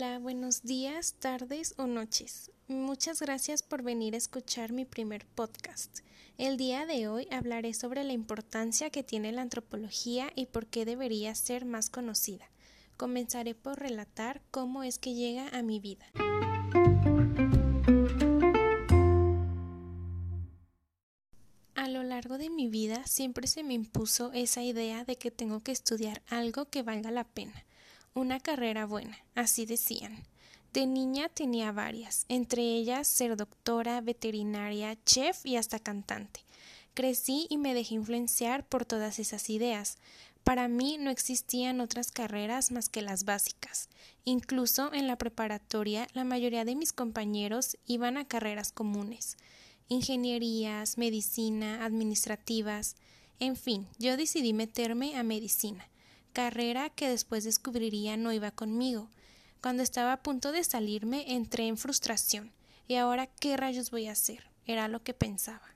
Buenos días, tardes o noches. Muchas gracias por venir a escuchar mi primer podcast. El día de hoy hablaré sobre la importancia que tiene la antropología y por qué debería ser más conocida. Comenzaré por relatar cómo es que llega a mi vida. A lo largo de mi vida siempre se me impuso esa idea de que tengo que estudiar algo que valga la pena una carrera buena, así decían. De niña tenía varias, entre ellas ser doctora, veterinaria, chef y hasta cantante. Crecí y me dejé influenciar por todas esas ideas. Para mí no existían otras carreras más que las básicas. Incluso en la preparatoria la mayoría de mis compañeros iban a carreras comunes ingenierías, medicina, administrativas. En fin, yo decidí meterme a medicina carrera que después descubriría no iba conmigo. Cuando estaba a punto de salirme entré en frustración. ¿Y ahora qué rayos voy a hacer? Era lo que pensaba.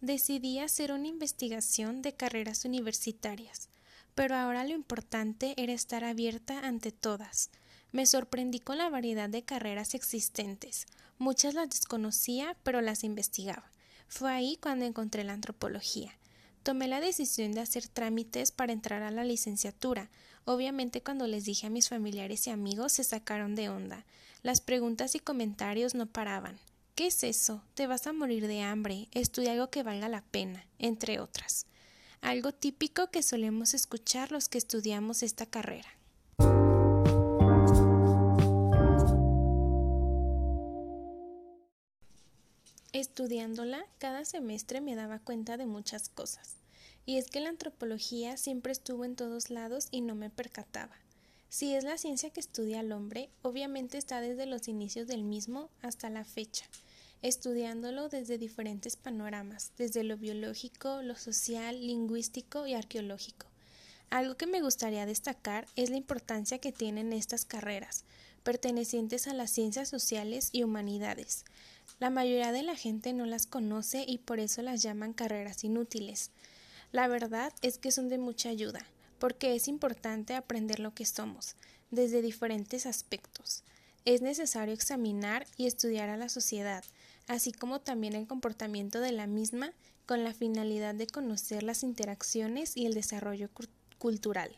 Decidí hacer una investigación de carreras universitarias, pero ahora lo importante era estar abierta ante todas. Me sorprendí con la variedad de carreras existentes. Muchas las desconocía, pero las investigaba. Fue ahí cuando encontré la antropología. Tomé la decisión de hacer trámites para entrar a la licenciatura. Obviamente cuando les dije a mis familiares y amigos se sacaron de onda. Las preguntas y comentarios no paraban. ¿Qué es eso? Te vas a morir de hambre. Estudia algo que valga la pena, entre otras. Algo típico que solemos escuchar los que estudiamos esta carrera. Estudiándola, cada semestre me daba cuenta de muchas cosas. Y es que la antropología siempre estuvo en todos lados y no me percataba. Si es la ciencia que estudia al hombre, obviamente está desde los inicios del mismo hasta la fecha, estudiándolo desde diferentes panoramas, desde lo biológico, lo social, lingüístico y arqueológico. Algo que me gustaría destacar es la importancia que tienen estas carreras, pertenecientes a las ciencias sociales y humanidades, la mayoría de la gente no las conoce y por eso las llaman carreras inútiles. La verdad es que son de mucha ayuda, porque es importante aprender lo que somos, desde diferentes aspectos. Es necesario examinar y estudiar a la sociedad, así como también el comportamiento de la misma, con la finalidad de conocer las interacciones y el desarrollo cultural.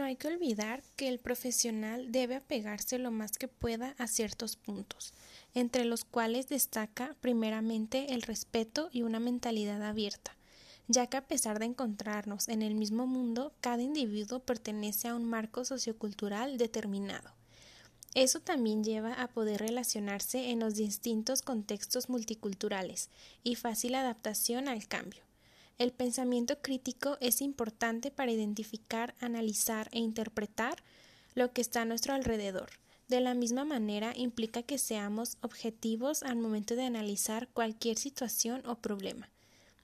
No hay que olvidar que el profesional debe apegarse lo más que pueda a ciertos puntos, entre los cuales destaca primeramente el respeto y una mentalidad abierta, ya que a pesar de encontrarnos en el mismo mundo, cada individuo pertenece a un marco sociocultural determinado. Eso también lleva a poder relacionarse en los distintos contextos multiculturales y fácil adaptación al cambio. El pensamiento crítico es importante para identificar, analizar e interpretar lo que está a nuestro alrededor. De la misma manera, implica que seamos objetivos al momento de analizar cualquier situación o problema.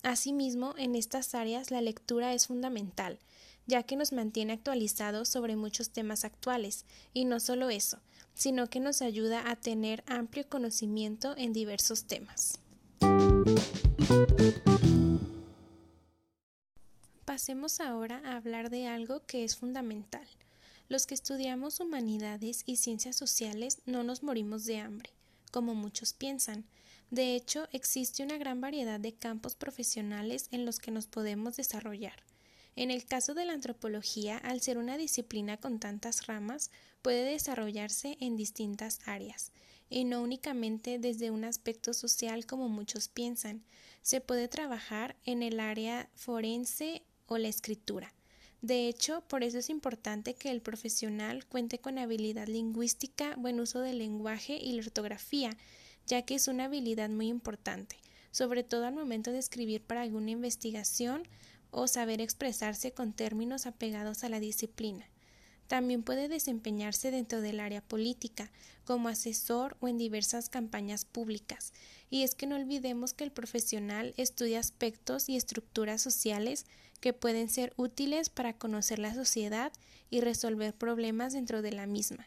Asimismo, en estas áreas la lectura es fundamental, ya que nos mantiene actualizados sobre muchos temas actuales, y no solo eso, sino que nos ayuda a tener amplio conocimiento en diversos temas. Pasemos ahora a hablar de algo que es fundamental. Los que estudiamos humanidades y ciencias sociales no nos morimos de hambre, como muchos piensan. De hecho, existe una gran variedad de campos profesionales en los que nos podemos desarrollar. En el caso de la antropología, al ser una disciplina con tantas ramas, puede desarrollarse en distintas áreas, y no únicamente desde un aspecto social como muchos piensan. Se puede trabajar en el área forense o la escritura. De hecho, por eso es importante que el profesional cuente con habilidad lingüística, buen uso del lenguaje y la ortografía, ya que es una habilidad muy importante, sobre todo al momento de escribir para alguna investigación o saber expresarse con términos apegados a la disciplina. También puede desempeñarse dentro del área política, como asesor o en diversas campañas públicas. Y es que no olvidemos que el profesional estudia aspectos y estructuras sociales que pueden ser útiles para conocer la sociedad y resolver problemas dentro de la misma.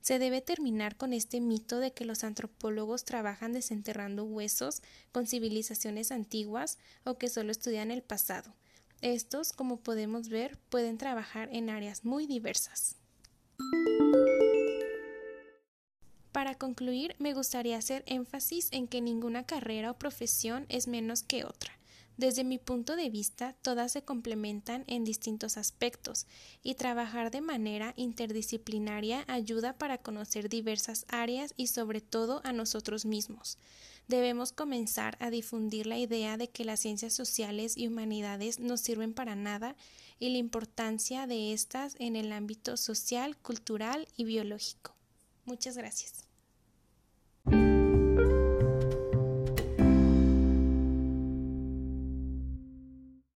Se debe terminar con este mito de que los antropólogos trabajan desenterrando huesos con civilizaciones antiguas o que solo estudian el pasado. Estos, como podemos ver, pueden trabajar en áreas muy diversas. Para concluir, me gustaría hacer énfasis en que ninguna carrera o profesión es menos que otra. Desde mi punto de vista, todas se complementan en distintos aspectos y trabajar de manera interdisciplinaria ayuda para conocer diversas áreas y sobre todo a nosotros mismos. Debemos comenzar a difundir la idea de que las ciencias sociales y humanidades no sirven para nada y la importancia de estas en el ámbito social, cultural y biológico. Muchas gracias.